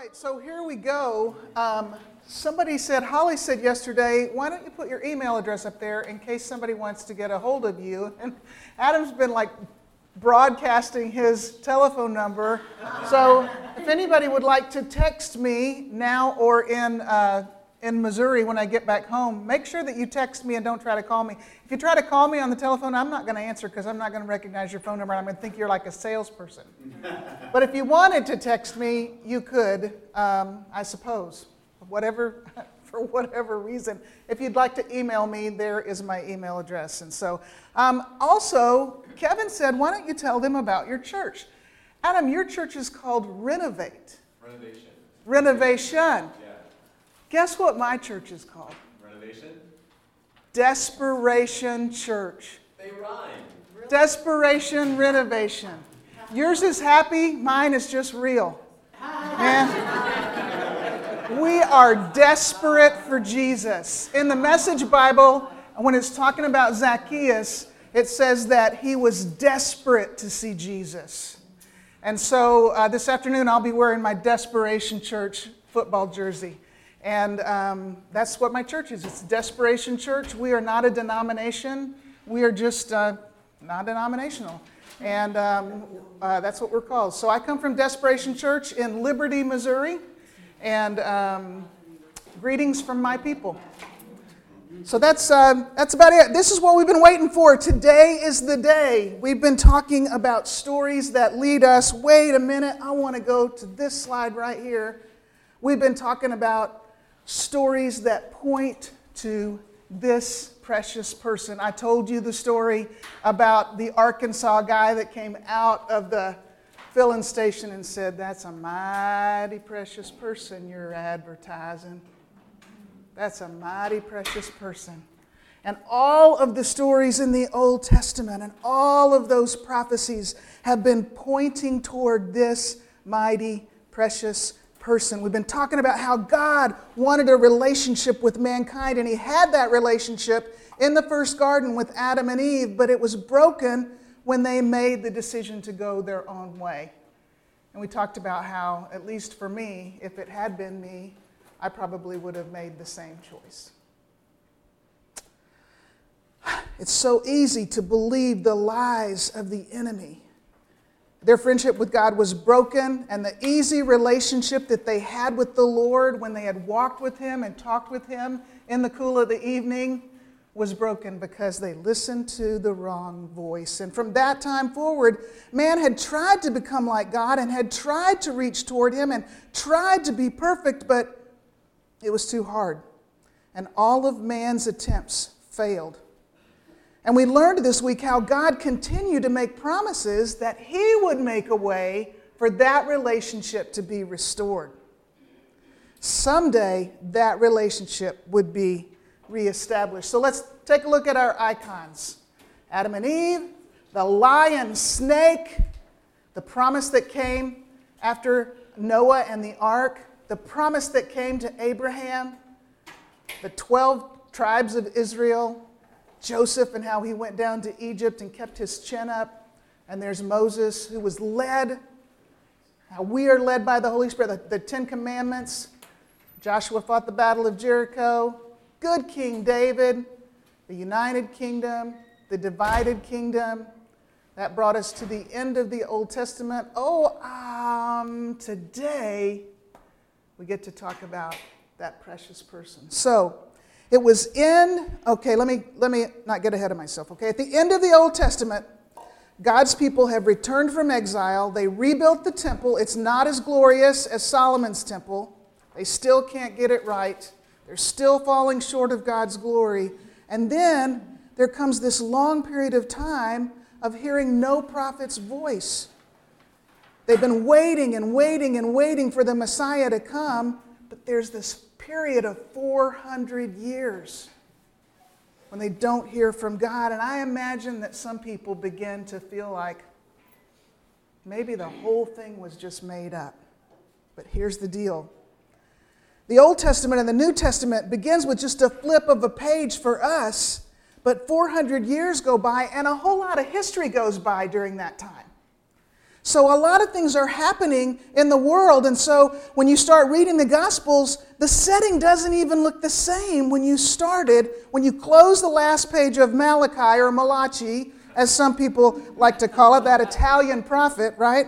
right, so here we go. Um, somebody said, Holly said yesterday, why don't you put your email address up there in case somebody wants to get a hold of you? And Adam's been like broadcasting his telephone number. So if anybody would like to text me now or in, uh, in Missouri when I get back home, make sure that you text me and don't try to call me. If you try to call me on the telephone, I'm not going to answer because I'm not going to recognize your phone number. I'm going to think you're like a salesperson. but if you wanted to text me, you could, um, I suppose, whatever. For whatever reason, if you'd like to email me, there is my email address. And so, um, also, Kevin said, Why don't you tell them about your church? Adam, your church is called Renovate. Renovation. Renovation. Yeah. Guess what my church is called? Renovation? Desperation Church. They rhyme. Desperation Renovation. Yours is happy, mine is just real. Man, we are desperate for Jesus. In the Message Bible, when it's talking about Zacchaeus, it says that he was desperate to see Jesus. And so uh, this afternoon, I'll be wearing my Desperation Church football jersey. And um, that's what my church is. It's Desperation Church. We are not a denomination, we are just uh, non denominational. And um, uh, that's what we're called. So I come from Desperation Church in Liberty, Missouri. And um, greetings from my people. So that's, uh, that's about it. This is what we've been waiting for. Today is the day. We've been talking about stories that lead us. Wait a minute, I want to go to this slide right here. We've been talking about stories that point to this precious person. I told you the story about the Arkansas guy that came out of the filling station and said, That's a mighty precious person you're advertising. That's a mighty precious person. And all of the stories in the Old Testament and all of those prophecies have been pointing toward this mighty precious person. We've been talking about how God wanted a relationship with mankind, and He had that relationship in the first garden with Adam and Eve, but it was broken when they made the decision to go their own way. And we talked about how, at least for me, if it had been me, I probably would have made the same choice. It's so easy to believe the lies of the enemy. Their friendship with God was broken, and the easy relationship that they had with the Lord when they had walked with Him and talked with Him in the cool of the evening was broken because they listened to the wrong voice. And from that time forward, man had tried to become like God and had tried to reach toward Him and tried to be perfect, but it was too hard. And all of man's attempts failed. And we learned this week how God continued to make promises that He would make a way for that relationship to be restored. Someday, that relationship would be reestablished. So let's take a look at our icons Adam and Eve, the lion, snake, the promise that came after Noah and the ark, the promise that came to Abraham, the 12 tribes of Israel, Joseph and how he went down to Egypt and kept his chin up. And there's Moses who was led, how we are led by the Holy Spirit, the, the Ten Commandments. Joshua fought the Battle of Jericho. Good King David, the United Kingdom, the divided kingdom. That brought us to the end of the Old Testament. Oh, um, today we get to talk about that precious person. So, it was in, okay, let me, let me not get ahead of myself, okay? At the end of the Old Testament, God's people have returned from exile. They rebuilt the temple. It's not as glorious as Solomon's temple. They still can't get it right. They're still falling short of God's glory. And then there comes this long period of time of hearing no prophet's voice. They've been waiting and waiting and waiting for the Messiah to come, but there's this period of 400 years when they don't hear from God. And I imagine that some people begin to feel like maybe the whole thing was just made up. But here's the deal the Old Testament and the New Testament begins with just a flip of a page for us, but 400 years go by and a whole lot of history goes by during that time. So, a lot of things are happening in the world. And so, when you start reading the Gospels, the setting doesn't even look the same when you started, when you close the last page of Malachi or Malachi, as some people like to call it, that Italian prophet, right?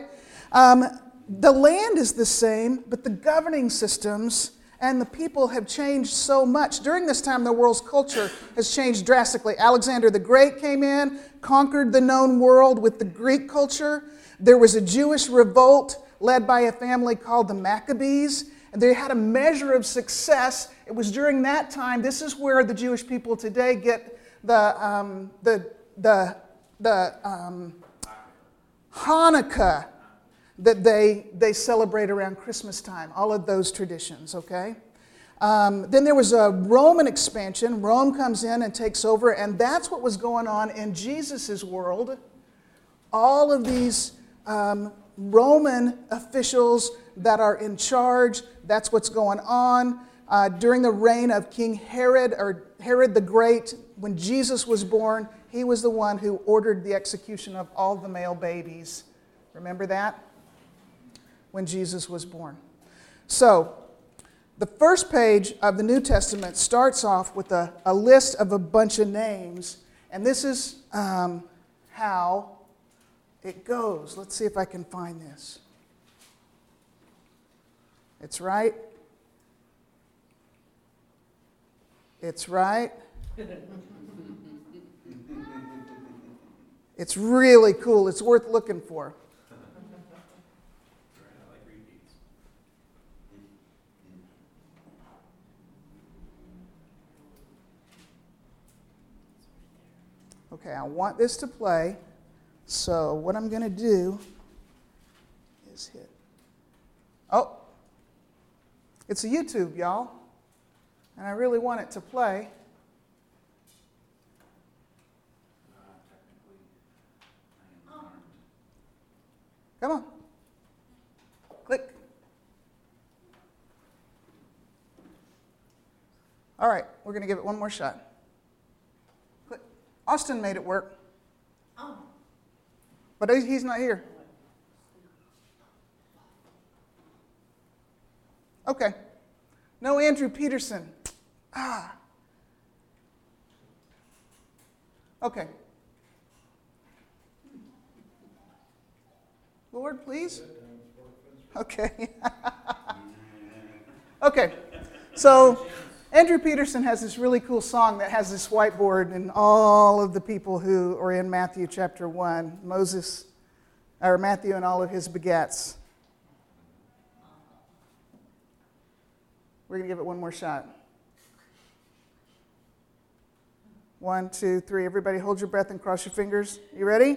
Um, the land is the same, but the governing systems and the people have changed so much. During this time, the world's culture has changed drastically. Alexander the Great came in, conquered the known world with the Greek culture. There was a Jewish revolt led by a family called the Maccabees, and they had a measure of success. It was during that time, this is where the Jewish people today get the, um, the, the, the um, Hanukkah that they, they celebrate around Christmas time, all of those traditions, okay? Um, then there was a Roman expansion. Rome comes in and takes over, and that's what was going on in Jesus' world. All of these um, Roman officials that are in charge, that's what's going on. Uh, during the reign of King Herod, or Herod the Great, when Jesus was born, he was the one who ordered the execution of all the male babies. Remember that? when Jesus was born. So, the first page of the New Testament starts off with a, a list of a bunch of names, and this is um, how it goes. Let's see if I can find this. It's right. It's right. It's really cool. It's worth looking for. Okay, I want this to play. So what I'm going to do is hit. Oh, it's a YouTube, y'all. And I really want it to play. Come on. Click. All right, we're going to give it one more shot. Click. Austin made it work. But he's not here. Okay. No Andrew Peterson. Ah. Okay. Lord, please. Okay. okay. So Andrew Peterson has this really cool song that has this whiteboard and all of the people who are in Matthew chapter 1, Moses, or Matthew and all of his begats. We're going to give it one more shot. One, two, three. Everybody hold your breath and cross your fingers. You ready?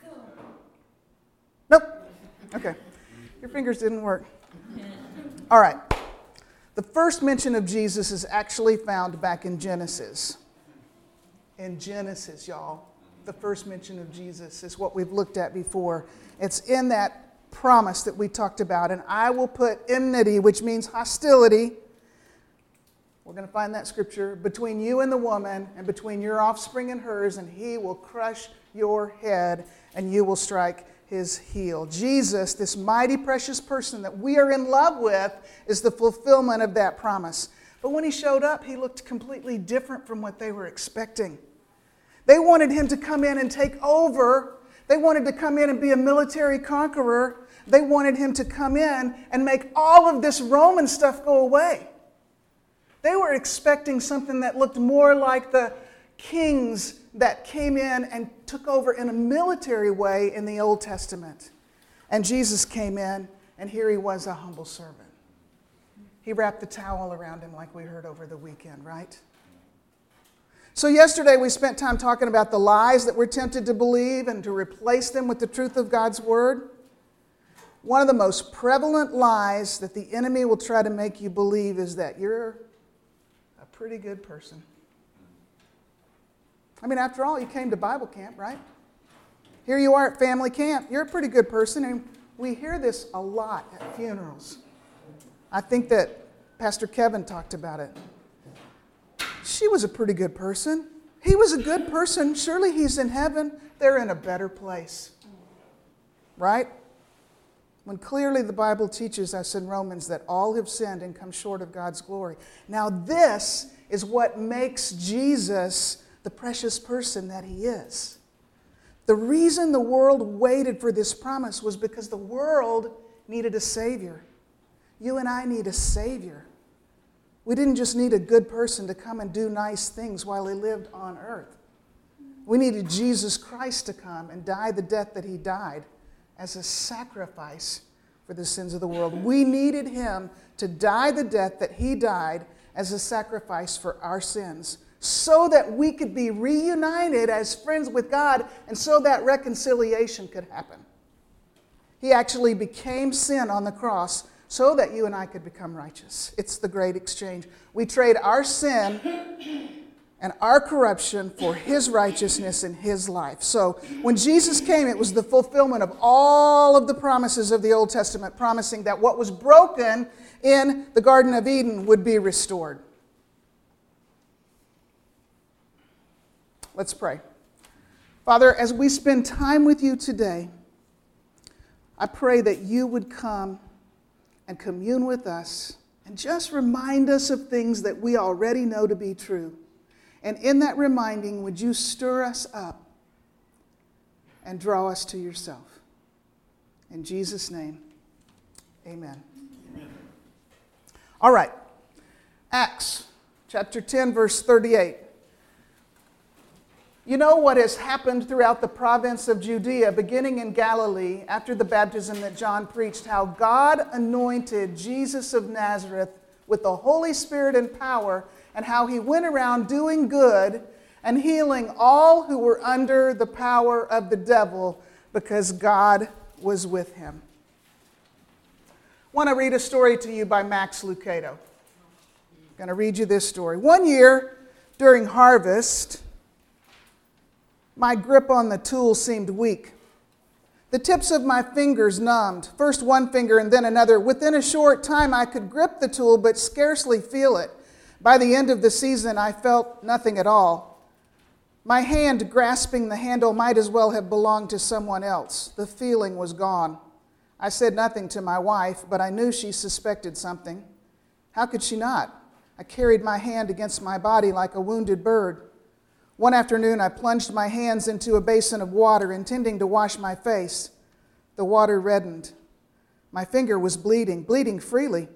Go. Nope. Okay. Your fingers didn't work. All right. The first mention of Jesus is actually found back in Genesis. In Genesis, y'all. The first mention of Jesus is what we've looked at before. It's in that promise that we talked about. And I will put enmity, which means hostility. We're going to find that scripture between you and the woman, and between your offspring and hers, and he will crush your head, and you will strike his heel. Jesus, this mighty precious person that we are in love with, is the fulfillment of that promise. But when he showed up, he looked completely different from what they were expecting. They wanted him to come in and take over. They wanted to come in and be a military conqueror. They wanted him to come in and make all of this Roman stuff go away. They were expecting something that looked more like the kings that came in and took over in a military way in the Old Testament. And Jesus came in, and here he was, a humble servant. He wrapped the towel around him, like we heard over the weekend, right? So, yesterday we spent time talking about the lies that we're tempted to believe and to replace them with the truth of God's Word. One of the most prevalent lies that the enemy will try to make you believe is that you're a pretty good person. I mean, after all, you came to Bible camp, right? Here you are at family camp. You're a pretty good person, and we hear this a lot at funerals. I think that Pastor Kevin talked about it. She was a pretty good person. He was a good person. Surely he's in heaven. They're in a better place. Right? when clearly the Bible teaches us in Romans that all have sinned and come short of God's glory. Now, this is what makes Jesus the precious person that he is. The reason the world waited for this promise was because the world needed a Savior. You and I need a Savior. We didn't just need a good person to come and do nice things while he lived on earth. We needed Jesus Christ to come and die the death that he died as a sacrifice for the sins of the world. We needed him to die the death that he died as a sacrifice for our sins so that we could be reunited as friends with God and so that reconciliation could happen. He actually became sin on the cross so that you and I could become righteous. It's the great exchange. We trade our sin and our corruption for his righteousness and his life. So when Jesus came, it was the fulfillment of all of the promises of the Old Testament, promising that what was broken in the Garden of Eden would be restored. Let's pray. Father, as we spend time with you today, I pray that you would come and commune with us and just remind us of things that we already know to be true. And in that reminding, would you stir us up and draw us to yourself? In Jesus' name, amen. amen. All right, Acts chapter 10, verse 38. You know what has happened throughout the province of Judea, beginning in Galilee, after the baptism that John preached, how God anointed Jesus of Nazareth with the Holy Spirit and power, and how he went around doing good and healing all who were under the power of the devil because God was with him. I want to read a story to you by Max Lucado. I'm going to read you this story. One year during harvest, my grip on the tool seemed weak. The tips of my fingers numbed, first one finger and then another. Within a short time, I could grip the tool but scarcely feel it. By the end of the season, I felt nothing at all. My hand grasping the handle might as well have belonged to someone else. The feeling was gone. I said nothing to my wife, but I knew she suspected something. How could she not? I carried my hand against my body like a wounded bird. One afternoon, I plunged my hands into a basin of water, intending to wash my face. The water reddened. My finger was bleeding, bleeding freely.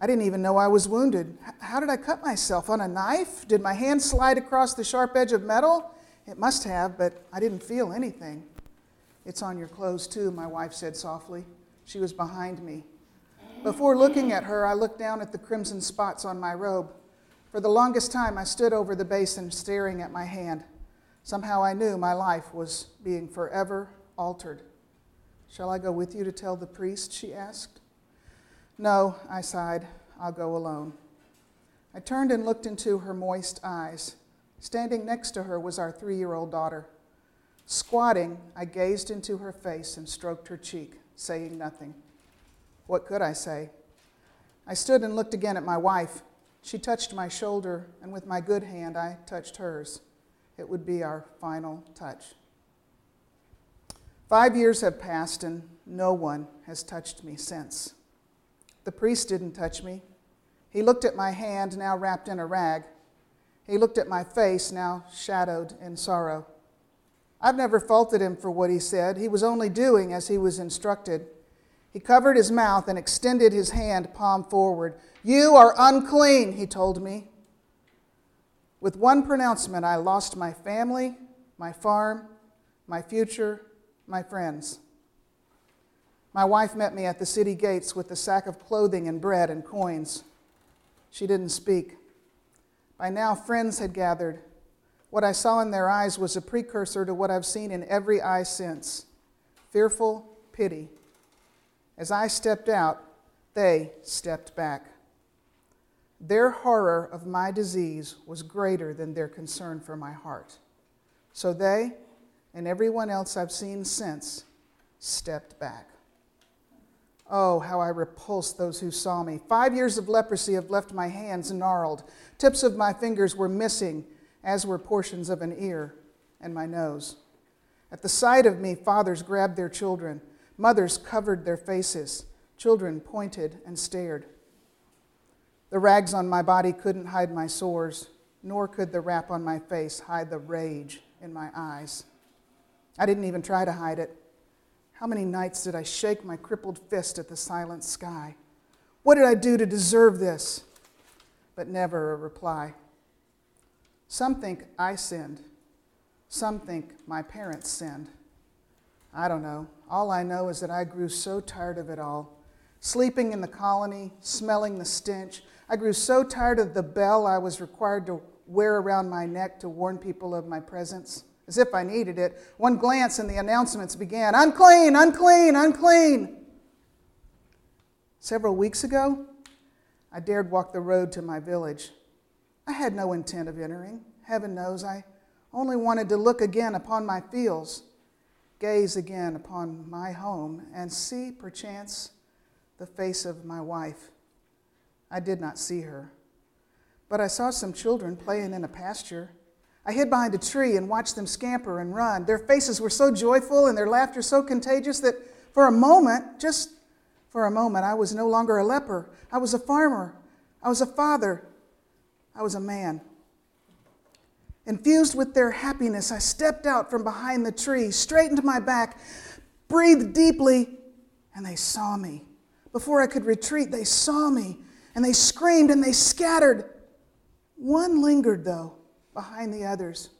I didn't even know I was wounded. How did I cut myself? On a knife? Did my hand slide across the sharp edge of metal? It must have, but I didn't feel anything. It's on your clothes, too, my wife said softly. She was behind me. Before looking at her, I looked down at the crimson spots on my robe. For the longest time, I stood over the basin staring at my hand. Somehow I knew my life was being forever altered. Shall I go with you to tell the priest? she asked. No, I sighed. I'll go alone. I turned and looked into her moist eyes. Standing next to her was our three year old daughter. Squatting, I gazed into her face and stroked her cheek, saying nothing. What could I say? I stood and looked again at my wife. She touched my shoulder, and with my good hand, I touched hers. It would be our final touch. Five years have passed, and no one has touched me since. The priest didn't touch me. He looked at my hand, now wrapped in a rag. He looked at my face, now shadowed in sorrow. I've never faulted him for what he said. He was only doing as he was instructed. He covered his mouth and extended his hand, palm forward. You are unclean, he told me. With one pronouncement, I lost my family, my farm, my future, my friends. My wife met me at the city gates with a sack of clothing and bread and coins. She didn't speak. By now, friends had gathered. What I saw in their eyes was a precursor to what I've seen in every eye since fearful pity. As I stepped out, they stepped back. Their horror of my disease was greater than their concern for my heart. So they, and everyone else I've seen since, stepped back. Oh, how I repulsed those who saw me. Five years of leprosy have left my hands gnarled. Tips of my fingers were missing, as were portions of an ear and my nose. At the sight of me, fathers grabbed their children. Mothers covered their faces. Children pointed and stared. The rags on my body couldn't hide my sores, nor could the wrap on my face hide the rage in my eyes. I didn't even try to hide it. How many nights did I shake my crippled fist at the silent sky? What did I do to deserve this? But never a reply. Some think I sinned. Some think my parents sinned. I don't know. All I know is that I grew so tired of it all. Sleeping in the colony, smelling the stench. I grew so tired of the bell I was required to wear around my neck to warn people of my presence as if I needed it. One glance and the announcements began unclean, unclean, unclean. Several weeks ago, I dared walk the road to my village. I had no intent of entering. Heaven knows I only wanted to look again upon my fields, gaze again upon my home, and see, perchance, the face of my wife. I did not see her, but I saw some children playing in a pasture. I hid behind a tree and watched them scamper and run. Their faces were so joyful and their laughter so contagious that for a moment, just for a moment, I was no longer a leper. I was a farmer. I was a father. I was a man. Infused with their happiness, I stepped out from behind the tree, straightened my back, breathed deeply, and they saw me. Before I could retreat, they saw me, and they screamed and they scattered. One lingered, though behind the others.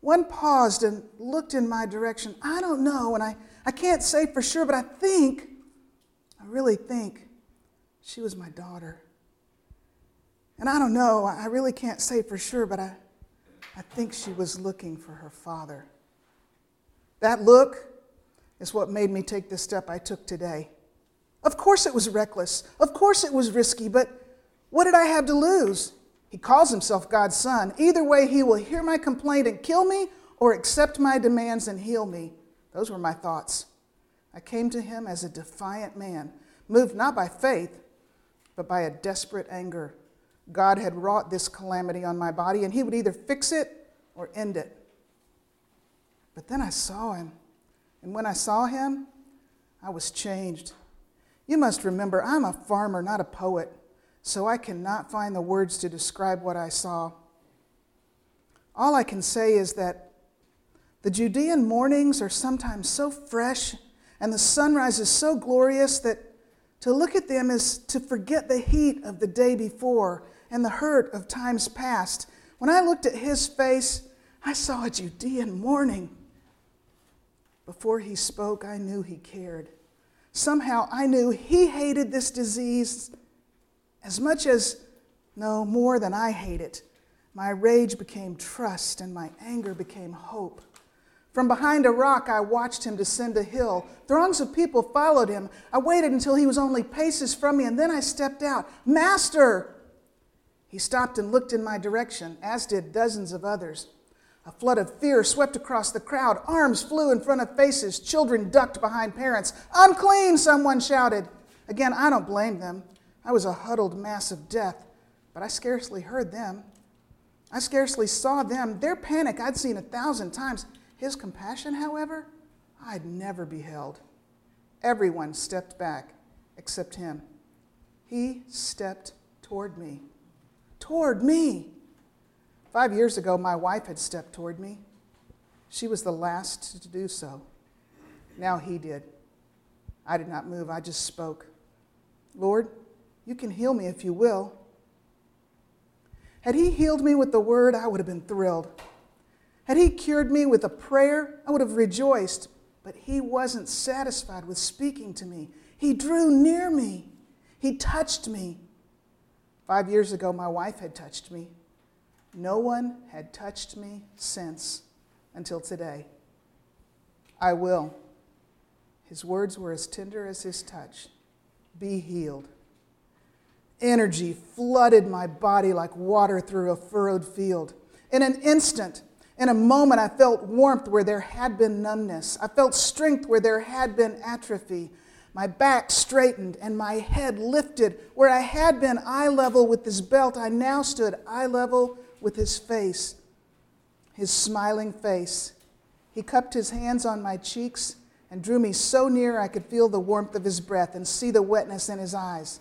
One paused and looked in my direction. I don't know, and I, I can't say for sure, but I think, I really think, she was my daughter. And I don't know, I really can't say for sure, but I, I think she was looking for her father. That look is what made me take the step I took today. Of course, it was reckless. Of course, it was risky, but what did I have to lose? He calls himself God's son. Either way, he will hear my complaint and kill me or accept my demands and heal me. Those were my thoughts. I came to him as a defiant man, moved not by faith, but by a desperate anger. God had wrought this calamity on my body, and he would either fix it or end it. But then I saw him, and when I saw him, I was changed. You must remember, I'm a farmer, not a poet so I cannot find the words to describe what I saw. All I can say is that the Judean mornings are sometimes so fresh and the sunrise is so glorious that to look at them is to forget the heat of the day before and the hurt of times past. When I looked at his face, I saw a Judean morning. Before he spoke, I knew he cared. Somehow I knew he hated this disease as much as, no, more than I hate it, my rage became trust and my anger became hope. From behind a rock, I watched him descend a hill. Throngs of people followed him. I waited until he was only paces from me, and then I stepped out. Master! He stopped and looked in my direction, as did dozens of others. A flood of fear swept across the crowd. Arms flew in front of faces. Children ducked behind parents. Unclean, someone shouted. Again, I don't blame them. I was a huddled mass of death, but I scarcely heard them. I scarcely saw them. Their panic I'd seen a thousand times. His compassion, however, I'd never beheld. Everyone stepped back except him. He stepped toward me. Toward me. Five years ago, my wife had stepped toward me. She was the last to do so. Now he did. I did not move, I just spoke. Lord, you can heal me if you will. Had he healed me with the word, I would have been thrilled. Had he cured me with a prayer, I would have rejoiced. But he wasn't satisfied with speaking to me. He drew near me, he touched me. Five years ago, my wife had touched me. No one had touched me since until today. I will. His words were as tender as his touch. Be healed. Energy flooded my body like water through a furrowed field. In an instant, in a moment, I felt warmth where there had been numbness. I felt strength where there had been atrophy. My back straightened and my head lifted. Where I had been eye level with his belt, I now stood eye level with his face, his smiling face. He cupped his hands on my cheeks and drew me so near I could feel the warmth of his breath and see the wetness in his eyes.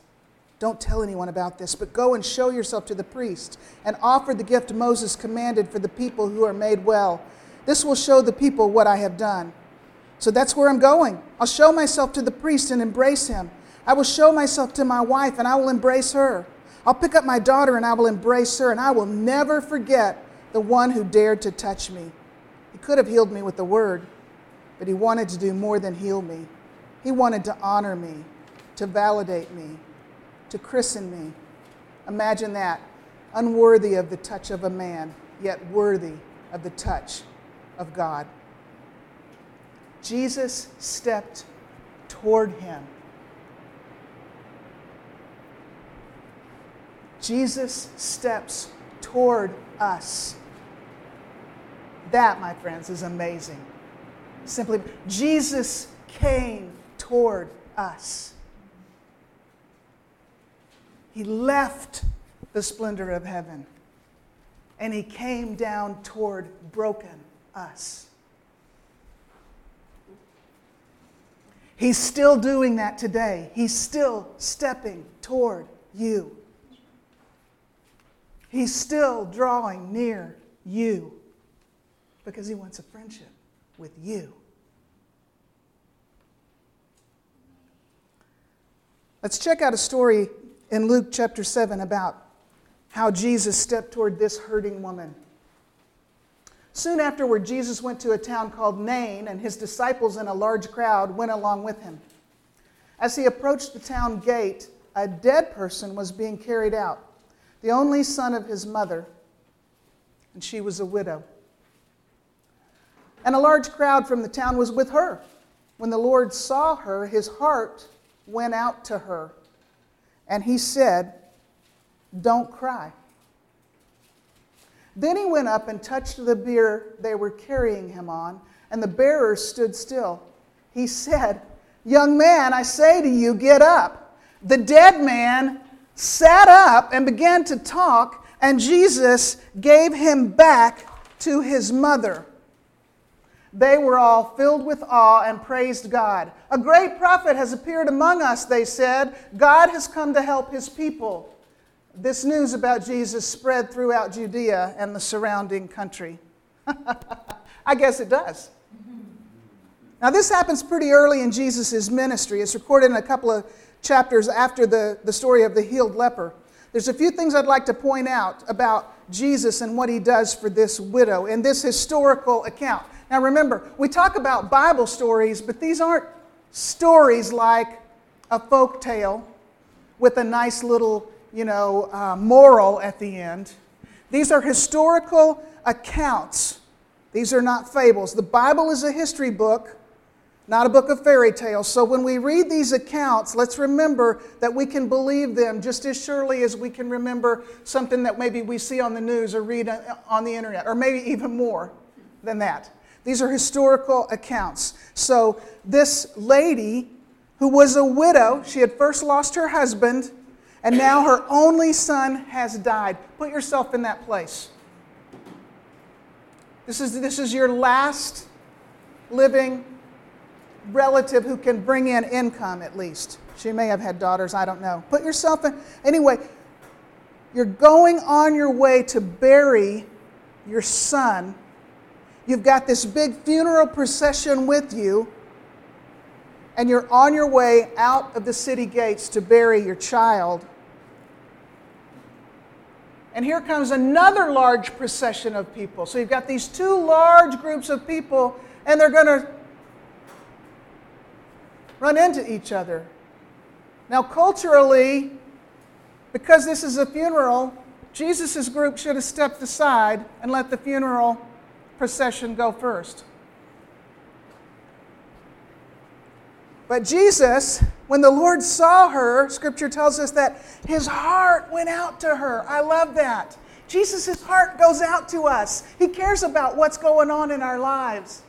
Don't tell anyone about this, but go and show yourself to the priest and offer the gift Moses commanded for the people who are made well. This will show the people what I have done. So that's where I'm going. I'll show myself to the priest and embrace him. I will show myself to my wife and I will embrace her. I'll pick up my daughter and I will embrace her, and I will never forget the one who dared to touch me. He could have healed me with the word, but he wanted to do more than heal me. He wanted to honor me, to validate me, to christen me. Imagine that. Unworthy of the touch of a man, yet worthy of the touch of God. Jesus stepped toward him. Jesus steps toward us. That, my friends, is amazing. Simply, Jesus came toward us. He left the splendor of heaven and he came down toward broken us. He's still doing that today. He's still stepping toward you. He's still drawing near you because he wants a friendship with you. Let's check out a story in Luke chapter 7 about how Jesus stepped toward this hurting woman. Soon afterward, Jesus went to a town called Nain, and his disciples and a large crowd went along with him. As he approached the town gate, a dead person was being carried out, the only son of his mother, and she was a widow. And a large crowd from the town was with her. When the Lord saw her, his heart went out to her, and he said, Don't cry. Then he went up and touched the bier they were carrying him on, and the bearers stood still. He said, Young man, I say to you, get up. The dead man sat up and began to talk, and Jesus gave him back to his mother. They were all filled with awe and praised God. A great prophet has appeared among us, they said. God has come to help his people this news about Jesus spread throughout Judea and the surrounding country? I guess it does. Now, this happens pretty early in Jesus' ministry. It's recorded in a couple of chapters after the, the story of the healed leper. There's a few things I'd like to point out about Jesus and what he does for this widow in this historical account. Now, remember, we talk about Bible stories, but these aren't stories like a folk tale with a nice little you know, uh, moral at the end. These are historical accounts. These are not fables. The Bible is a history book, not a book of fairy tales. So when we read these accounts, let's remember that we can believe them just as surely as we can remember something that maybe we see on the news or read on the internet, or maybe even more than that. These are historical accounts. So this lady who was a widow, she had first lost her husband and now her only son has died. Put yourself in that place. This is, this is your last living relative who can bring in income, at least. She may have had daughters, I don't know. Put yourself in. Anyway, you're going on your way to bury your son. You've got this big funeral procession with you, and you're on your way out of the city gates to bury your child. And here comes another large procession of people. So you've got these two large groups of people, and they're going to run into each other. Now, culturally, because this is a funeral, Jesus' group should have stepped aside and let the funeral procession go first. But Jesus, when the Lord saw her, scripture tells us that his heart went out to her. I love that. Jesus' heart goes out to us. He cares about what's going on in our lives.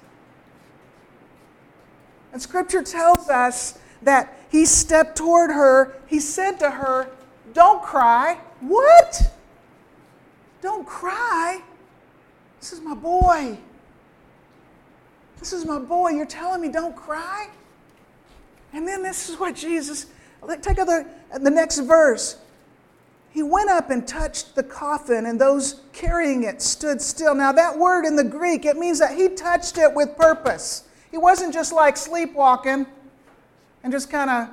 And scripture tells us that he stepped toward her. He said to her, Don't cry. What? Don't cry. This is my boy. This is my boy. You're telling me don't cry? And then this is what Jesus, take the, the next verse. He went up and touched the coffin, and those carrying it stood still. Now, that word in the Greek, it means that he touched it with purpose. He wasn't just like sleepwalking and just kind of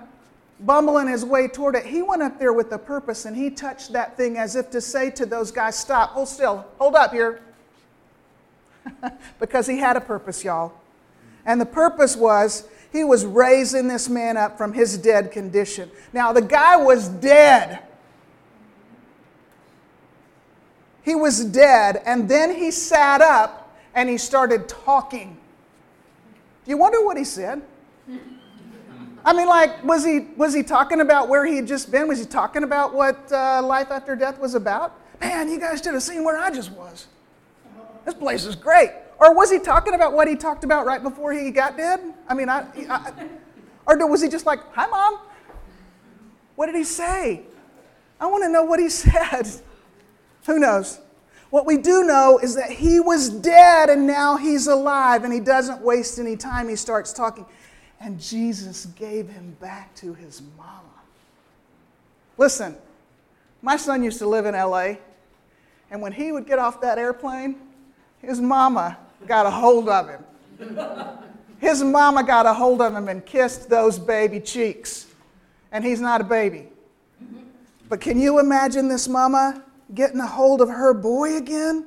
bumbling his way toward it. He went up there with a purpose and he touched that thing as if to say to those guys, Stop, hold still, hold up here. because he had a purpose, y'all. And the purpose was he was raising this man up from his dead condition. Now, the guy was dead. He was dead, and then he sat up and he started talking. Do you wonder what he said? I mean, like, was he, was he talking about where he had just been? Was he talking about what uh, life after death was about? Man, you guys should have seen where I just was. This place is great. Or was he talking about what he talked about right before he got dead? I mean, I, I or was he just like, hi, mom? What did he say? I want to know what he said. Who knows? What we do know is that he was dead and now he's alive, and he doesn't waste any time. He starts talking. And Jesus gave him back to his mama. Listen, my son used to live in LA, and when he would get off that airplane, his mama got a hold of him. His mama got a hold of him and kissed those baby cheeks. And he's not a baby. But can you imagine this mama getting a hold of her boy again?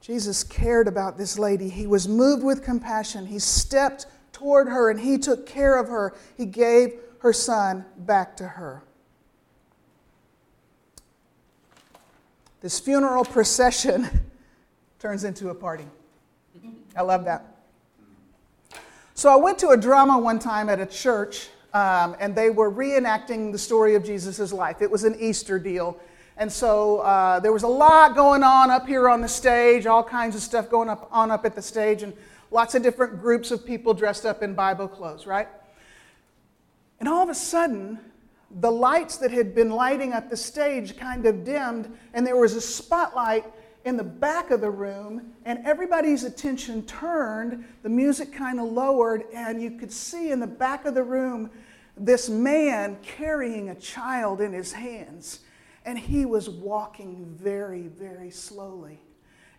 Jesus cared about this lady. He was moved with compassion. He stepped toward her and he took care of her. He gave her son back to her. This funeral procession turns into a party. I love that. So I went to a drama one time at a church, um, and they were reenacting the story of Jesus' life. It was an Easter deal. And so uh, there was a lot going on up here on the stage, all kinds of stuff going up, on up at the stage. And Lots of different groups of people dressed up in Bible clothes, right? And all of a sudden, the lights that had been lighting up the stage kind of dimmed, and there was a spotlight in the back of the room, and everybody's attention turned. The music kind of lowered, and you could see in the back of the room this man carrying a child in his hands, and he was walking very, very slowly.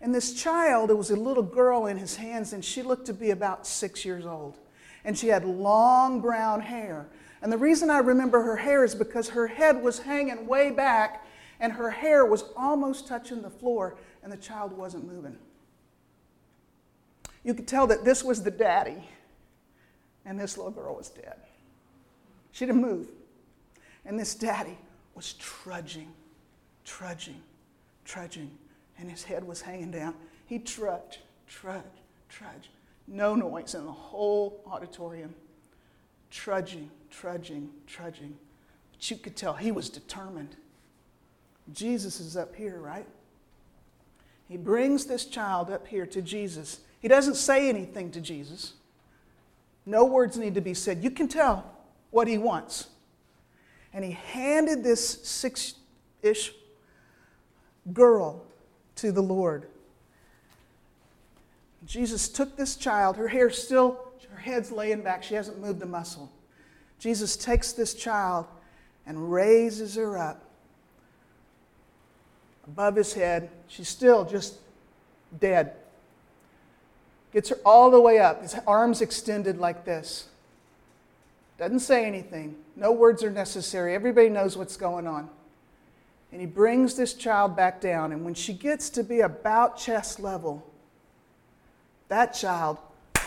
And this child, it was a little girl in his hands, and she looked to be about six years old. And she had long brown hair. And the reason I remember her hair is because her head was hanging way back, and her hair was almost touching the floor, and the child wasn't moving. You could tell that this was the daddy, and this little girl was dead. She didn't move. And this daddy was trudging, trudging, trudging and his head was hanging down. He trudged, trudged, trudged. No noise in the whole auditorium. Trudging, trudging, trudging. But you could tell he was determined. Jesus is up here, right? He brings this child up here to Jesus. He doesn't say anything to Jesus. No words need to be said. You can tell what he wants. And he handed this six ish girl to the Lord. Jesus took this child, her hair still, her head's laying back, she hasn't moved a muscle. Jesus takes this child and raises her up above his head. She's still just dead. Gets her all the way up, his arms extended like this. Doesn't say anything. No words are necessary. Everybody knows what's going on. And he brings this child back down. And when she gets to be about chest level, that child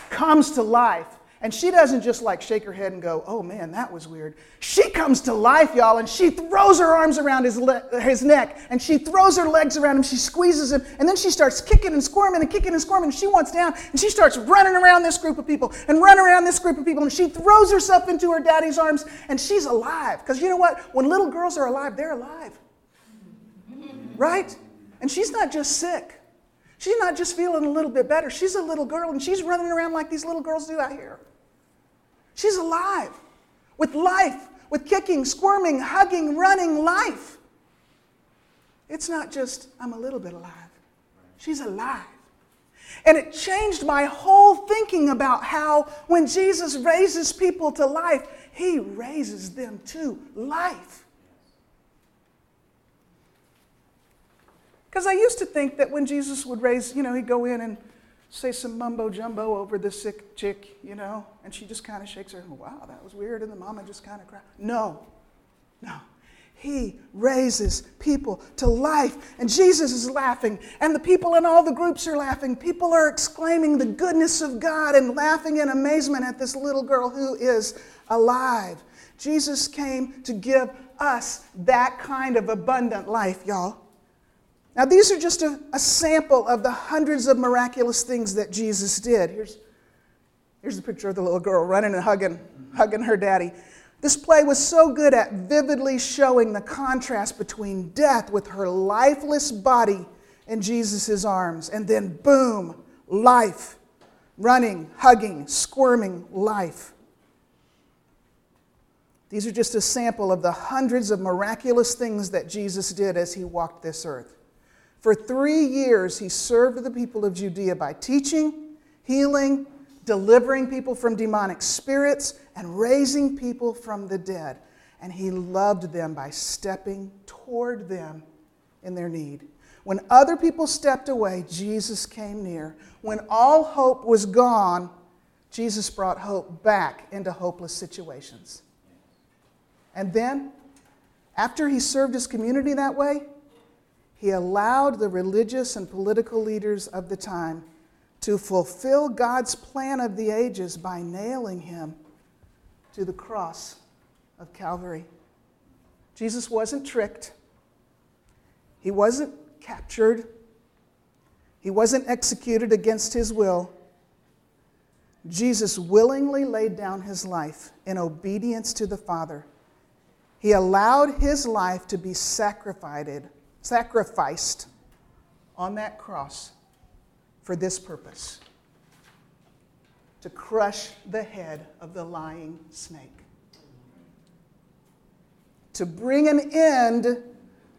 comes to life. And she doesn't just like shake her head and go, oh man, that was weird. She comes to life, y'all, and she throws her arms around his, le- his neck and she throws her legs around him. She squeezes him, and then she starts kicking and squirming and kicking and squirming. And she wants down and she starts running around this group of people and running around this group of people. And she throws herself into her daddy's arms and she's alive. Because you know what? When little girls are alive, they're alive right? And she's not just sick. She's not just feeling a little bit better. She's a little girl and she's running around like these little girls do out here. She's alive with life, with kicking, squirming, hugging, running life. It's not just, I'm a little bit alive. She's alive. And it changed my whole thinking about how when Jesus raises people to life, he raises them to life. Because I used to think that when Jesus would raise, you know, he'd go in and say some mumbo jumbo over the sick chick, you know, and she just kind of shakes her head, wow, that was weird, and the mama just kind of cried. No, no. He raises people to life. And Jesus is laughing, and the people in all the groups are laughing. People are exclaiming the goodness of God and laughing in amazement at this little girl who is alive. Jesus came to give us that kind of abundant life, y'all. Now, these are just a, a sample of the hundreds of miraculous things that Jesus did. Here's, here's a picture of the little girl running and hugging, hugging her daddy. This play was so good at vividly showing the contrast between death with her lifeless body in Jesus' arms, and then boom, life, running, hugging, squirming life. These are just a sample of the hundreds of miraculous things that Jesus did as he walked this earth. For three years, he served the people of Judea by teaching, healing, delivering people from demonic spirits, and raising people from the dead. And he loved them by stepping toward them in their need. When other people stepped away, Jesus came near. When all hope was gone, Jesus brought hope back into hopeless situations. And then, after he served his community that way, he allowed the religious and political leaders of the time to fulfill God's plan of the ages by nailing him to the cross of Calvary. Jesus wasn't tricked, he wasn't captured, he wasn't executed against his will. Jesus willingly laid down his life in obedience to the Father. He allowed his life to be sacrificed, sacrificed on that cross for this purpose to crush the head of the lying snake, to bring an end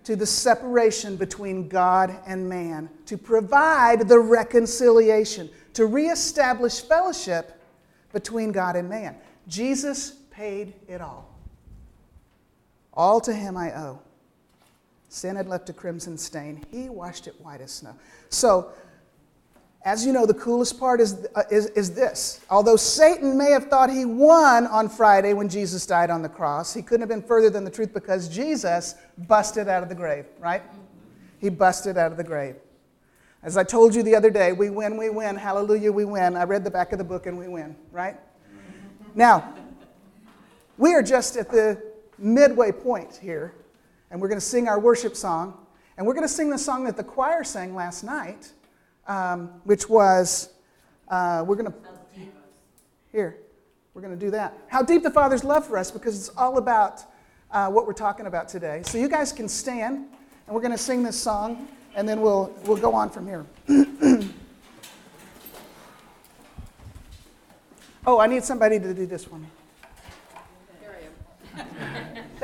to the separation between God and man, to provide the reconciliation, to reestablish fellowship between God and man. Jesus paid it all. All to him I owe. Sin had left a crimson stain. He washed it white as snow. So, as you know, the coolest part is, uh, is, is this. Although Satan may have thought he won on Friday when Jesus died on the cross, he couldn't have been further than the truth because Jesus busted out of the grave, right? He busted out of the grave. As I told you the other day, we win, we win, hallelujah, we win. I read the back of the book and we win, right? Now, we are just at the midway point here, and we're going to sing our worship song. And we're going to sing the song that the choir sang last night um, which was, uh, we're going to, here, we're going to do that. How deep the Father's love for us, because it's all about uh, what we're talking about today. So you guys can stand, and we're going to sing this song, and then we'll, we'll go on from here. oh, I need somebody to do this one.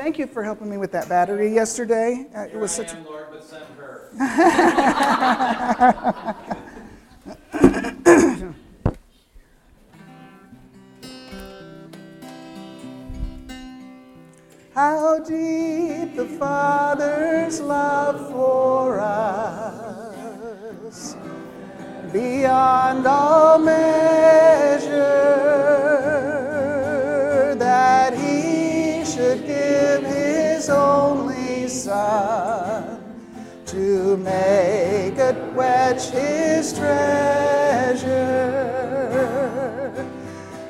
Thank you for helping me with that battery yesterday. Uh, it was such. Am, Lord, but send her. How deep the Father's love for us, beyond all measure, to make it wedge His treasure.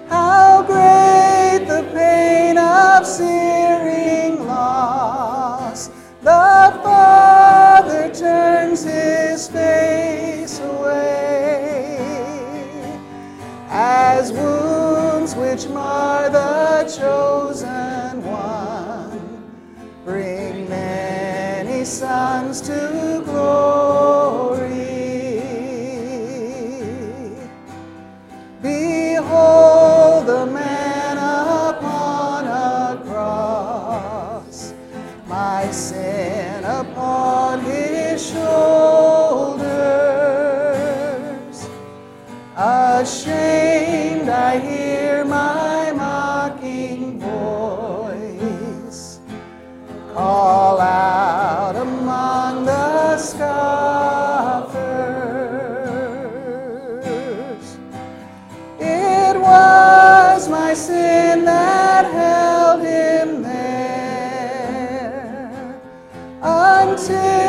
How great the pain of searing loss! The Father turns his face away as wounds which mar the chosen sons to until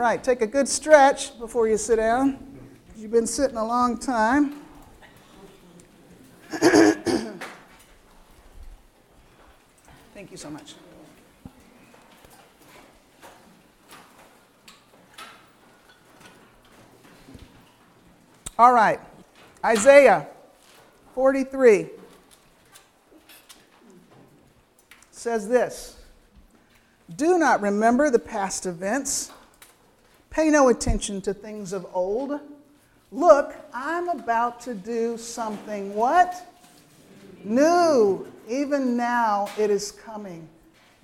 right, take a good stretch before you sit down. You've been sitting a long time. Thank you so much. All right, Isaiah 43 says this Do not remember the past events, pay no attention to things of old. Look, I'm about to do something what? New. Even now it is coming.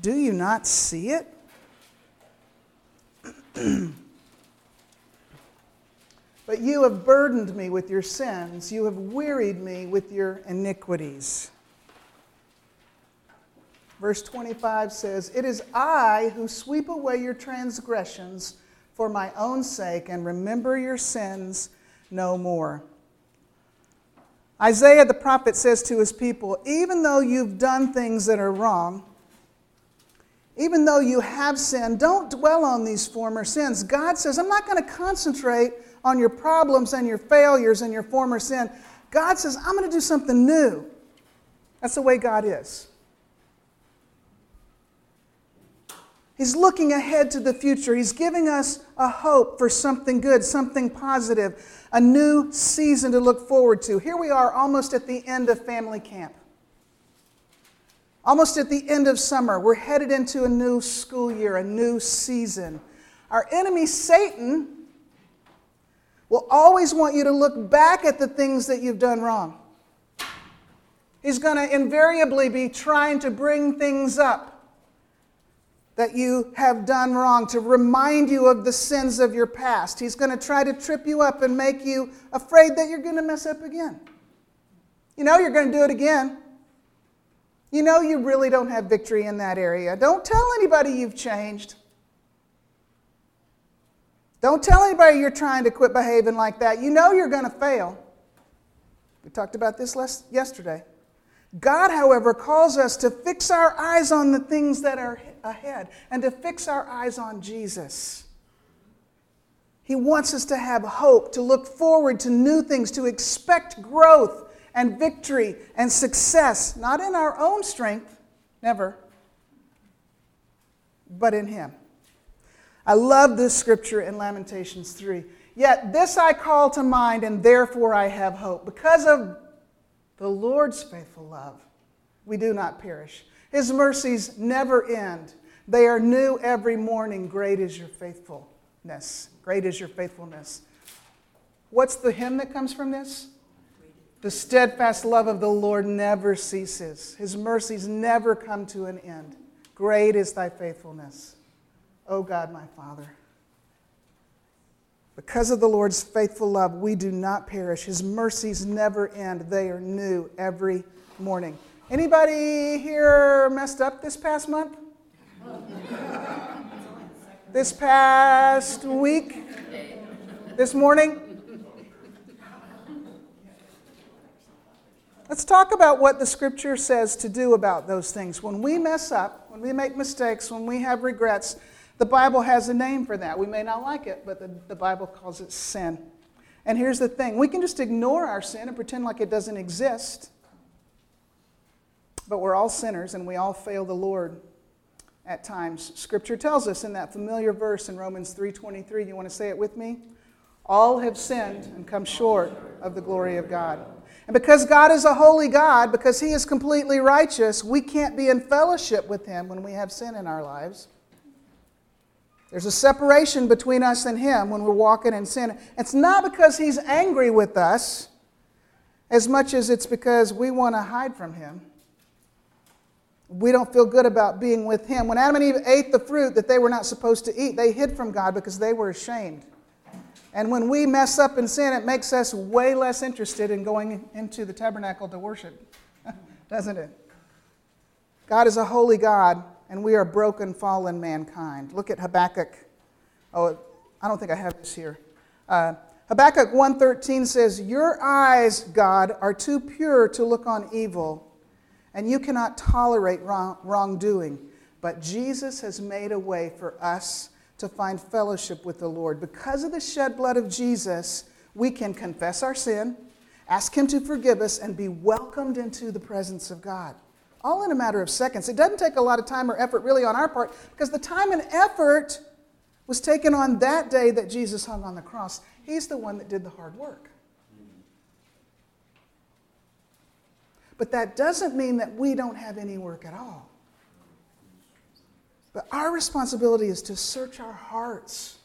Do you not see it? But you have burdened me with your sins. You have wearied me with your iniquities. Verse 25 says, It is I who sweep away your transgressions for my own sake and remember your sins no more. Isaiah the prophet says to his people, Even though you've done things that are wrong, even though you have sinned, don't dwell on these former sins. God says, I'm not going to concentrate on your problems and your failures and your former sin. God says, I'm going to do something new. That's the way God is. He's looking ahead to the future. He's giving us a hope for something good, something positive, a new season to look forward to. Here we are almost at the end of family camp. Almost at the end of summer. We're headed into a new school year, a new season. Our enemy, Satan, will always want you to look back at the things that you've done wrong. He's going to invariably be trying to bring things up that you have done wrong, to remind you of the sins of your past. He's going to try to trip you up and make you afraid that you're going to mess up again. You know you're going to do it again. You know you really don't have victory in that area. Don't tell anybody you've changed. Don't tell anybody you're trying to quit behaving like that. You know you're going to fail. We talked about this last, yesterday. God, however, calls us to fix our eyes on the things that are ahead and to fix our eyes on Jesus. He wants us to have hope, to look forward to new things, to expect growth and victory and success, not in our own strength, never, but in Him. I love this scripture in Lamentations 3. Yet this I call to mind, and therefore I have hope. Because of the Lord's faithful love, we do not perish. His mercies never end. They are new every morning. Great is your faithfulness. Great is your faithfulness. What's the hymn that comes from this? The steadfast love of the Lord never ceases, His mercies never come to an end. Great is thy faithfulness, O God, my Father. Because of the Lord's faithful love, we do not perish. His mercies never end. They are new every morning. Anybody here messed up this past month? this past week? This morning? Let's talk about what the scripture says to do about those things. When we mess up, when we make mistakes, when we have regrets, the Bible has a name for that. We may not like it, but the, the Bible calls it sin. And here's the thing we can just ignore our sin and pretend like it doesn't exist. But we're all sinners and we all fail the Lord at times. Scripture tells us in that familiar verse in Romans 3:23, you want to say it with me? All have sinned and come short of the glory of God. And because God is a holy God, because He is completely righteous, we can't be in fellowship with Him when we have sin in our lives. There's a separation between us and Him when we're walking in sin. It's not because He's angry with us as much as it's because we want to hide from Him. We don't feel good about being with Him. When Adam and Eve ate the fruit that they were not supposed to eat, they hid from God because they were ashamed. And when we mess up in sin, it makes us way less interested in going into the tabernacle to worship, doesn't it? God is a holy God, and we are broken, fallen mankind. Look at Habakkuk. Oh, I don't think I have this here. Uh, Habakkuk 1:13 says, "Your eyes, God, are too pure to look on evil, and you cannot tolerate wrong, wrongdoing. But Jesus has made a way for us to find fellowship with the Lord. Because of the shed blood of Jesus, we can confess our sin, ask Him to forgive us, and be welcomed into the presence of God. All in a matter of seconds. It doesn't take a lot of time or effort, really, on our part, because the time and effort was taken on that day that Jesus hung on the cross. He's the one that did the hard work. But that doesn't mean that we don't have any work at all. But our responsibility is to search our hearts.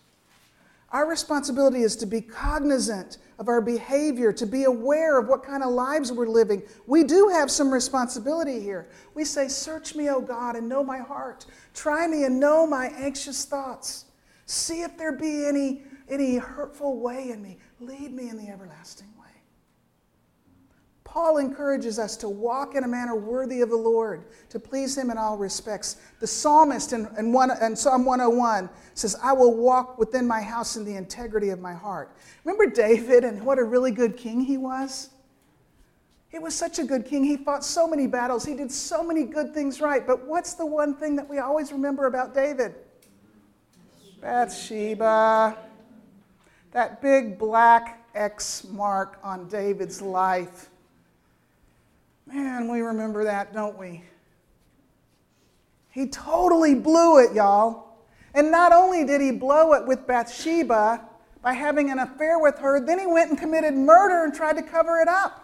Our responsibility is to be cognizant of our behavior, to be aware of what kind of lives we're living. We do have some responsibility here. We say, Search me, O God, and know my heart. Try me and know my anxious thoughts. See if there be any, any hurtful way in me. Lead me in the everlasting way. Paul encourages us to walk in a manner worthy of the Lord, to please Him in all respects. The psalmist in, in, one, in, Psalm 101 says, I will walk within my house in the integrity of my heart. Remember David and what a really good king he was? He was such a good king. He fought so many battles. He did so many good things right. But what's the one thing that we always remember about David? Bathsheba. That big black X mark on David's life. Man, we remember that, don't we? He totally blew it, y'all. And not only did he blow it with Bathsheba by having an affair with her, then he went and committed murder and tried to cover it up.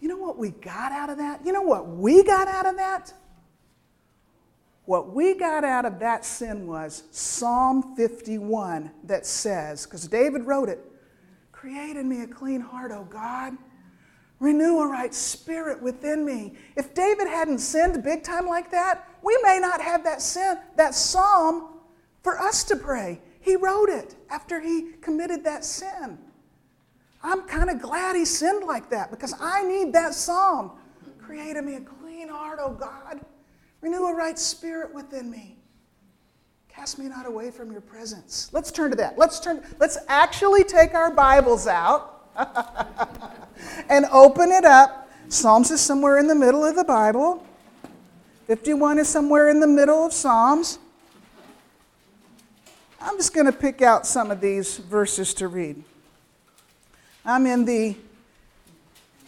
You know what we got out of that? You know what we got out of that? What we got out of that sin was Psalm 51 that says, because David wrote it, Create in me a clean heart, O God. Renew a right spirit within me. If David hadn't sinned big time like that, we may not have that sin, that psalm for us to pray. He wrote it after he committed that sin. I'm kind of glad he sinned like that because I need that psalm. Create in me a clean heart, O God. Renew a right spirit within me. Cast me not away from your presence. Let's turn to that. Let's turn let's actually take our Bibles out and open it up. Psalms is somewhere in the middle of the Bible. 51 is somewhere in the middle of Psalms. I'm just going to pick out some of these verses to read. I'm in the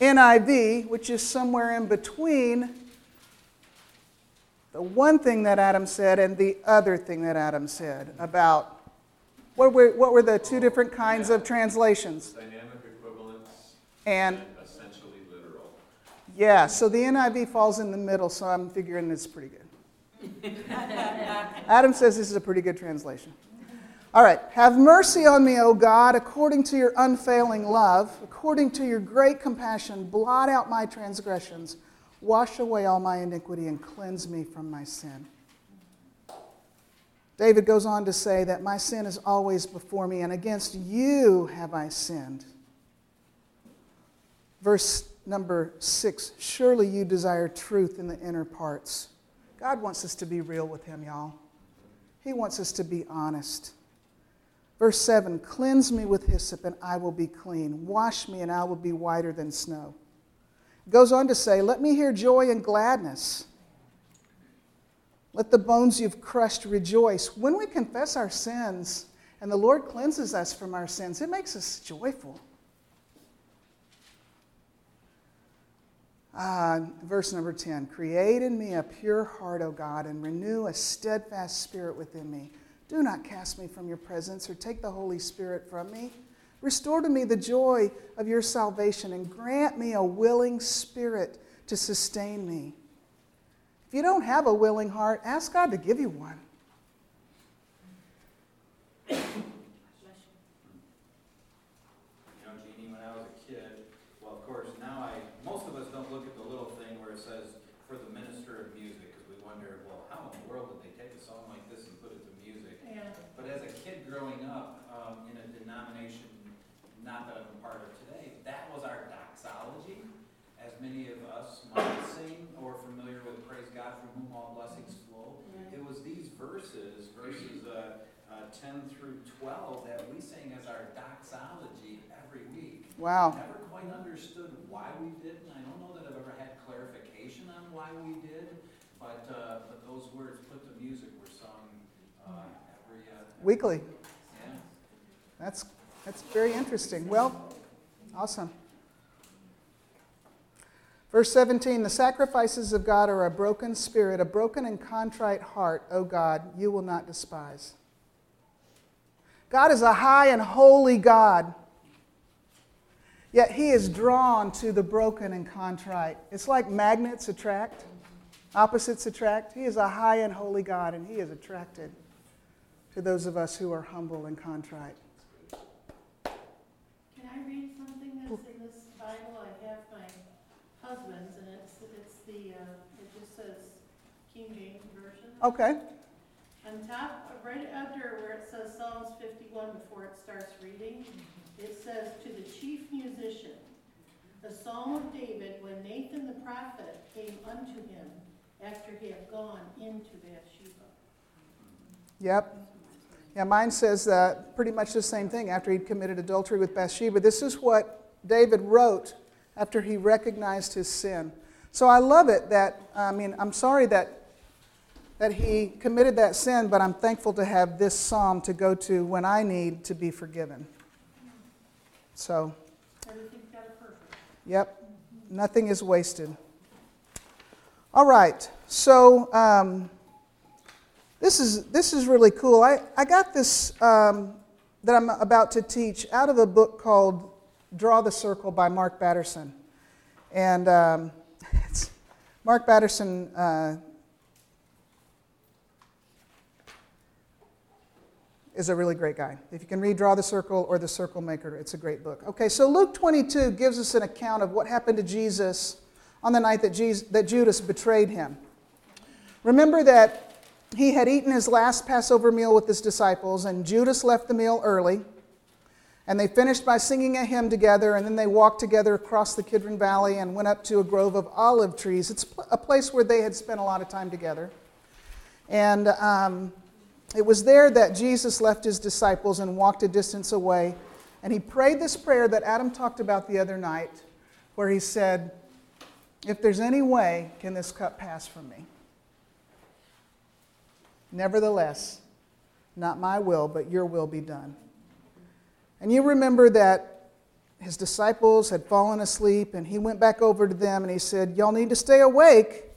NIV, which is somewhere in between the one thing that Adam said and the other thing that Adam said about what were, what were the two different kinds of translations? Dynamic equivalence And and essentially literal. yeah, so the NIV falls in the middle, so I'm figuring it's pretty good. Adam says this is a pretty good translation. All right. Have mercy on me, O God, according to your unfailing love, according to your great compassion. Blot out my transgressions. Wash away all my iniquity and cleanse me from my sin. David goes on to say that my sin is always before me, and against you have I sinned. Verse number six Surely you desire truth in the inner parts. God wants us to be real with Him, y'all. He wants us to be honest. Verse 7 Cleanse me with hyssop, and I will be clean. Wash me, and I will be whiter than snow. Goes on to say, Let me hear joy and gladness. Let the bones you've crushed rejoice. When we confess our sins and the Lord cleanses us from our sins, it makes us joyful. Uh, verse number 10 Create in me a pure heart, O God, and renew a steadfast spirit within me. Do not cast me from your presence or take the Holy Spirit from me. Restore to me the joy of your salvation and grant me a willing spirit to sustain me. If you don't have a willing heart, ask God to give you one. You know, Jeannie, when I was a kid, well, of course, now I, most of us don't look at the little thing where it says, for the minister of music, because we wonder, well, how in the world did they take a song like this and put it to music? Yeah. But as a kid growing up, um, in a denomination, not that I'm a part of today, that was our doxology. As many of us might sing or familiar with Praise God from whom all blessings flow. It was these verses, verses, uh, uh, ten through twelve, that we sang as our doxology every week. Wow. Never quite understood why we did, and I don't know that I've ever had clarification on why we did, but, uh, but those words put to music were sung, uh, every, uh. every Weekly. Yeah. That's, that's very interesting. Well, awesome. Verse 17 The sacrifices of God are a broken spirit, a broken and contrite heart, O God, you will not despise. God is a high and holy God, yet he is drawn to the broken and contrite. It's like magnets attract, opposites attract. He is a high and holy God, and he is attracted to those of us who are humble and contrite. Can I read something that's in this Bible? I have my husband's, and it's, it's the, uh, it just says King James Version. Okay. On top, right under where it says Psalms fifty-one, before it starts reading, it says, "To the chief musician, the Psalm of David, when Nathan the prophet came unto him after he had gone into Bathsheba." Yep. Yeah, mine says uh, pretty much the same thing after he'd committed adultery with Bathsheba. This is what David wrote after he recognized his sin. So I love it that, I mean, I'm sorry that, that he committed that sin, but I'm thankful to have this psalm to go to when I need to be forgiven. So, Everything's got a purpose. yep, nothing is wasted. All right, so. Um, this is, this is really cool. I, I got this um, that I'm about to teach out of a book called Draw the Circle by Mark Batterson. And um, it's, Mark Batterson uh, is a really great guy. If you can read Draw the Circle or The Circle Maker, it's a great book. Okay, so Luke 22 gives us an account of what happened to Jesus on the night that, Jesus, that Judas betrayed him. Remember that he had eaten his last Passover meal with his disciples, and Judas left the meal early. And they finished by singing a hymn together, and then they walked together across the Kidron Valley and went up to a grove of olive trees. It's a place where they had spent a lot of time together. And um, it was there that Jesus left his disciples and walked a distance away. And he prayed this prayer that Adam talked about the other night, where he said, If there's any way, can this cup pass from me? Nevertheless, not my will, but your will be done. And you remember that his disciples had fallen asleep, and he went back over to them and he said, Y'all need to stay awake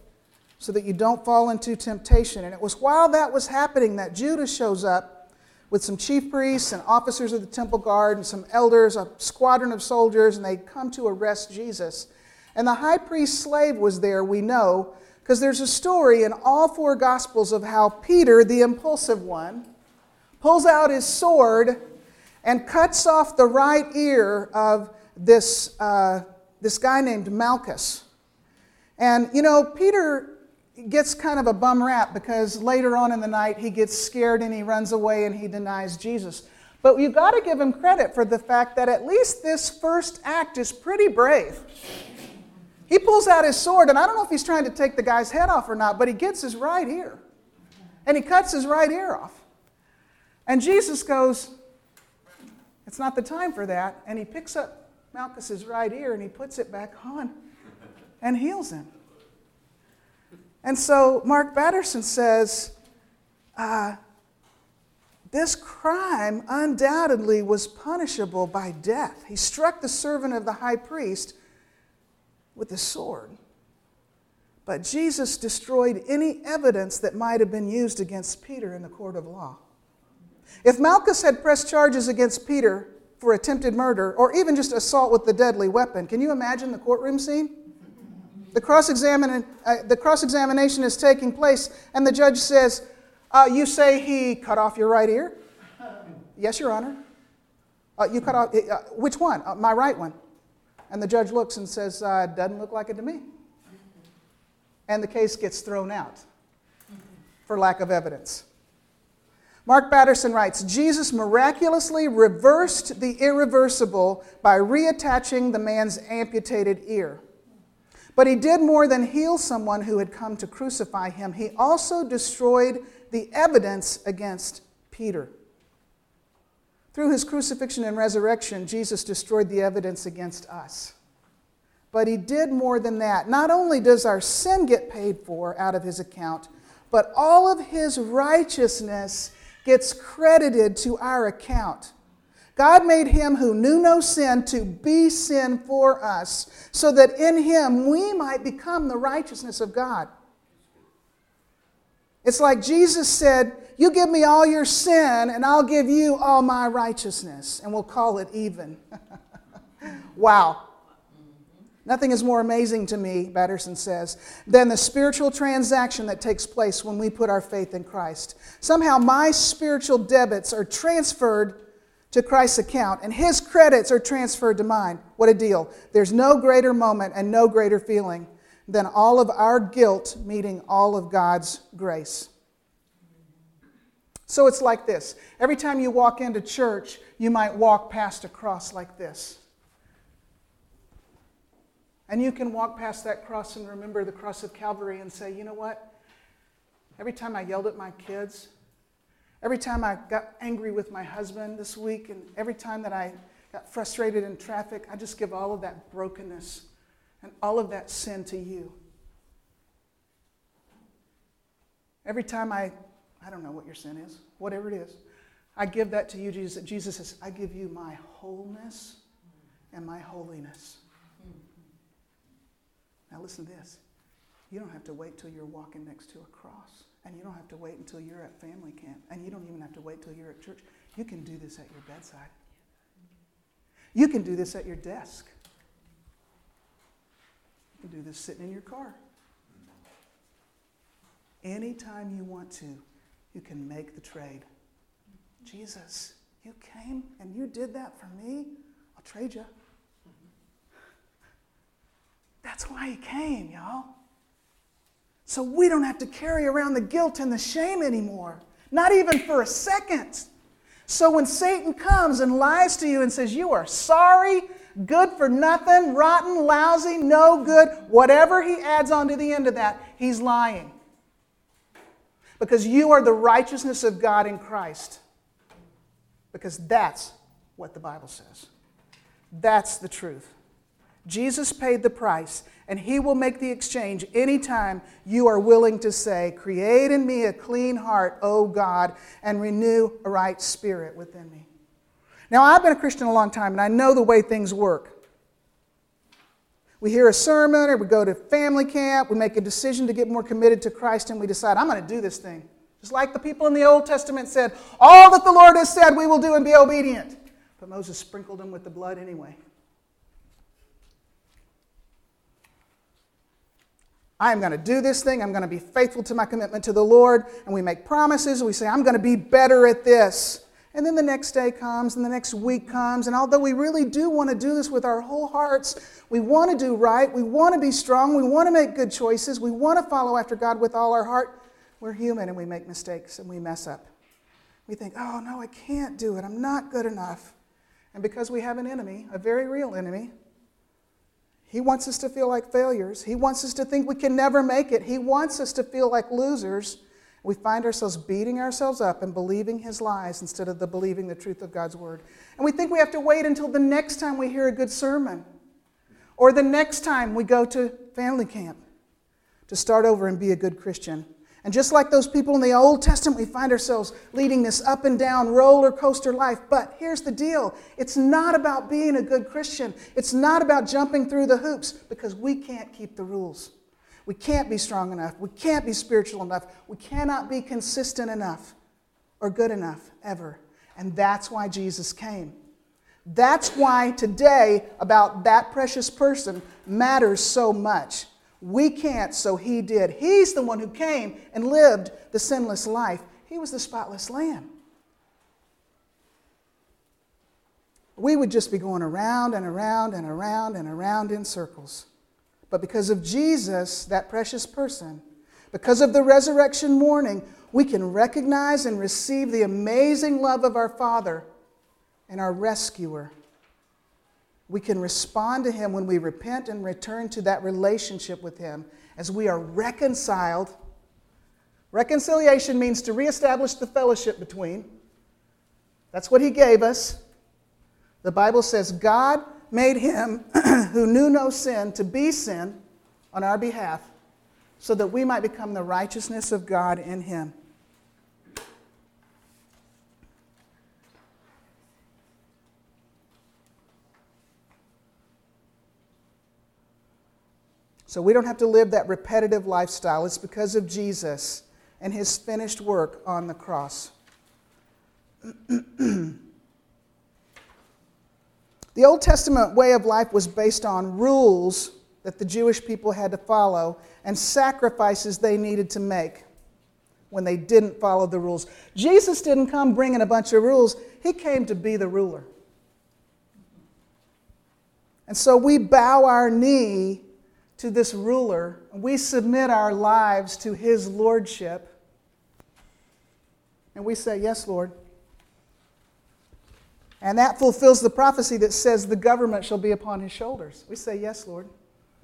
so that you don't fall into temptation. And it was while that was happening that Judas shows up with some chief priests and officers of the temple guard and some elders, a squadron of soldiers, and they come to arrest Jesus. And the high priest's slave was there, we know, because there's a story in all four Gospels of how Peter, the impulsive one, pulls out his sword and cuts off the right ear of this, uh, this guy named Malchus. And, you know, Peter gets kind of a bum rap because later on in the night he gets scared and he runs away and he denies Jesus. But you've got to give him credit for the fact that at least this first act is pretty brave. He pulls out his sword, and I don't know if he's trying to take the guy's head off or not, but he gets his right ear. And he cuts his right ear off. And Jesus goes, It's not the time for that. And he picks up Malchus's right ear and he puts it back on and heals him. And so Mark Batterson says, uh, this crime undoubtedly was punishable by death. He struck the servant of the high priest with a sword. But Jesus destroyed any evidence that might have been used against Peter in the court of law. If Malchus had pressed charges against Peter for attempted murder or even just assault with the deadly weapon, can you imagine the courtroom scene? The cross uh, examination is taking place, and the judge says, uh, You say he cut off your right ear? yes, Your Honor. Uh, you cut off, uh, which one? Uh, my right one. And the judge looks and says, uh, Doesn't look like it to me. And the case gets thrown out for lack of evidence. Mark Batterson writes Jesus miraculously reversed the irreversible by reattaching the man's amputated ear. But he did more than heal someone who had come to crucify him, he also destroyed the evidence against Peter. Through his crucifixion and resurrection, Jesus destroyed the evidence against us. But he did more than that. Not only does our sin get paid for out of his account, but all of his righteousness gets credited to our account. God made him who knew no sin to be sin for us, so that in him we might become the righteousness of God. It's like Jesus said, You give me all your sin, and I'll give you all my righteousness, and we'll call it even. wow. Nothing is more amazing to me, Batterson says, than the spiritual transaction that takes place when we put our faith in Christ. Somehow my spiritual debits are transferred to Christ's account, and his credits are transferred to mine. What a deal. There's no greater moment and no greater feeling than all of our guilt meeting all of God's grace. So it's like this every time you walk into church, you might walk past a cross like this. And you can walk past that cross and remember the cross of Calvary and say, you know what? Every time I yelled at my kids, every time I got angry with my husband this week, and every time that I got frustrated in traffic, I just give all of that brokenness and all of that sin to you. Every time I, I don't know what your sin is, whatever it is, I give that to you, Jesus. Jesus says, I give you my wholeness and my holiness. Now, listen to this. You don't have to wait till you're walking next to a cross. And you don't have to wait until you're at family camp. And you don't even have to wait till you're at church. You can do this at your bedside. You can do this at your desk You can do this sitting in your car. Anytime you want to, you can make the trade. Jesus, you came and you did that for me. I'll trade you. That's why he came, y'all. So we don't have to carry around the guilt and the shame anymore, not even for a second. So when Satan comes and lies to you and says, You are sorry, good for nothing, rotten, lousy, no good, whatever he adds on to the end of that, he's lying. Because you are the righteousness of God in Christ. Because that's what the Bible says. That's the truth. Jesus paid the price, and he will make the exchange anytime you are willing to say, Create in me a clean heart, O God, and renew a right spirit within me. Now, I've been a Christian a long time, and I know the way things work. We hear a sermon, or we go to family camp, we make a decision to get more committed to Christ, and we decide, I'm going to do this thing. Just like the people in the Old Testament said, All that the Lord has said, we will do and be obedient. But Moses sprinkled them with the blood anyway. I'm going to do this thing. I'm going to be faithful to my commitment to the Lord. And we make promises. We say, I'm going to be better at this. And then the next day comes, and the next week comes. And although we really do want to do this with our whole hearts, we want to do right, we want to be strong, we want to make good choices, we want to follow after God with all our heart, we're human and we make mistakes and we mess up. We think, oh, no, I can't do it. I'm not good enough. And because we have an enemy, a very real enemy, he wants us to feel like failures. He wants us to think we can never make it. He wants us to feel like losers. We find ourselves beating ourselves up and believing his lies instead of the believing the truth of God's word. And we think we have to wait until the next time we hear a good sermon or the next time we go to family camp to start over and be a good Christian. And just like those people in the Old Testament, we find ourselves leading this up and down roller coaster life. But here's the deal it's not about being a good Christian, it's not about jumping through the hoops because we can't keep the rules. We can't be strong enough. We can't be spiritual enough. We cannot be consistent enough or good enough ever. And that's why Jesus came. That's why today, about that precious person matters so much. We can't, so he did. He's the one who came and lived the sinless life. He was the spotless lamb. We would just be going around and around and around and around in circles. But because of Jesus, that precious person, because of the resurrection morning, we can recognize and receive the amazing love of our Father and our rescuer. We can respond to Him when we repent and return to that relationship with Him as we are reconciled. Reconciliation means to reestablish the fellowship between. That's what He gave us. The Bible says God made Him who knew no sin to be sin on our behalf so that we might become the righteousness of God in Him. So we don't have to live that repetitive lifestyle. It's because of Jesus and his finished work on the cross. the Old Testament way of life was based on rules that the Jewish people had to follow and sacrifices they needed to make when they didn't follow the rules. Jesus didn't come bringing a bunch of rules, he came to be the ruler. And so we bow our knee to this ruler, we submit our lives to his lordship, and we say, Yes, Lord. And that fulfills the prophecy that says the government shall be upon his shoulders. We say, Yes, Lord.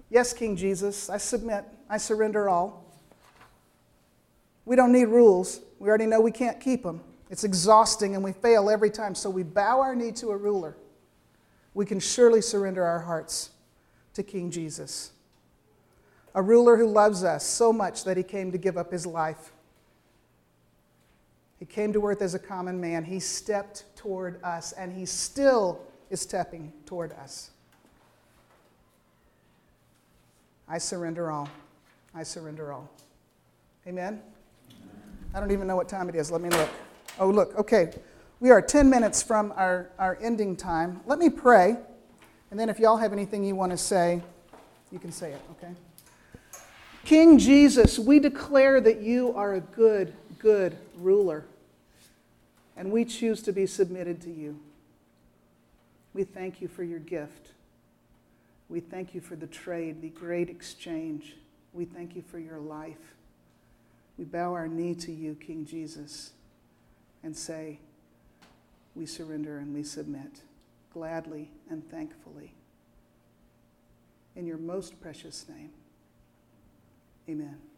Yes, King Jesus, I submit, I surrender all. We don't need rules. We already know we can't keep them. It's exhausting and we fail every time. So we bow our knee to a ruler. We can surely surrender our hearts to King Jesus a ruler who loves us so much that he came to give up his life. He came to earth as a common man. He stepped toward us, and he still is stepping toward us. I surrender all. I surrender all. Amen? I don't even know what time it is. Let me look. Oh, look. Okay. We are 10 minutes from our, our ending time. Let me pray, and then if y'all have anything you want to say, you can say it, okay? King Jesus, we declare that you are a good, good ruler, and we choose to be submitted to you. We thank you for your gift. We thank you for the trade, the great exchange. We thank you for your life. We bow our knee to you, King Jesus, and say, We surrender and we submit gladly and thankfully. In your most precious name. Amen.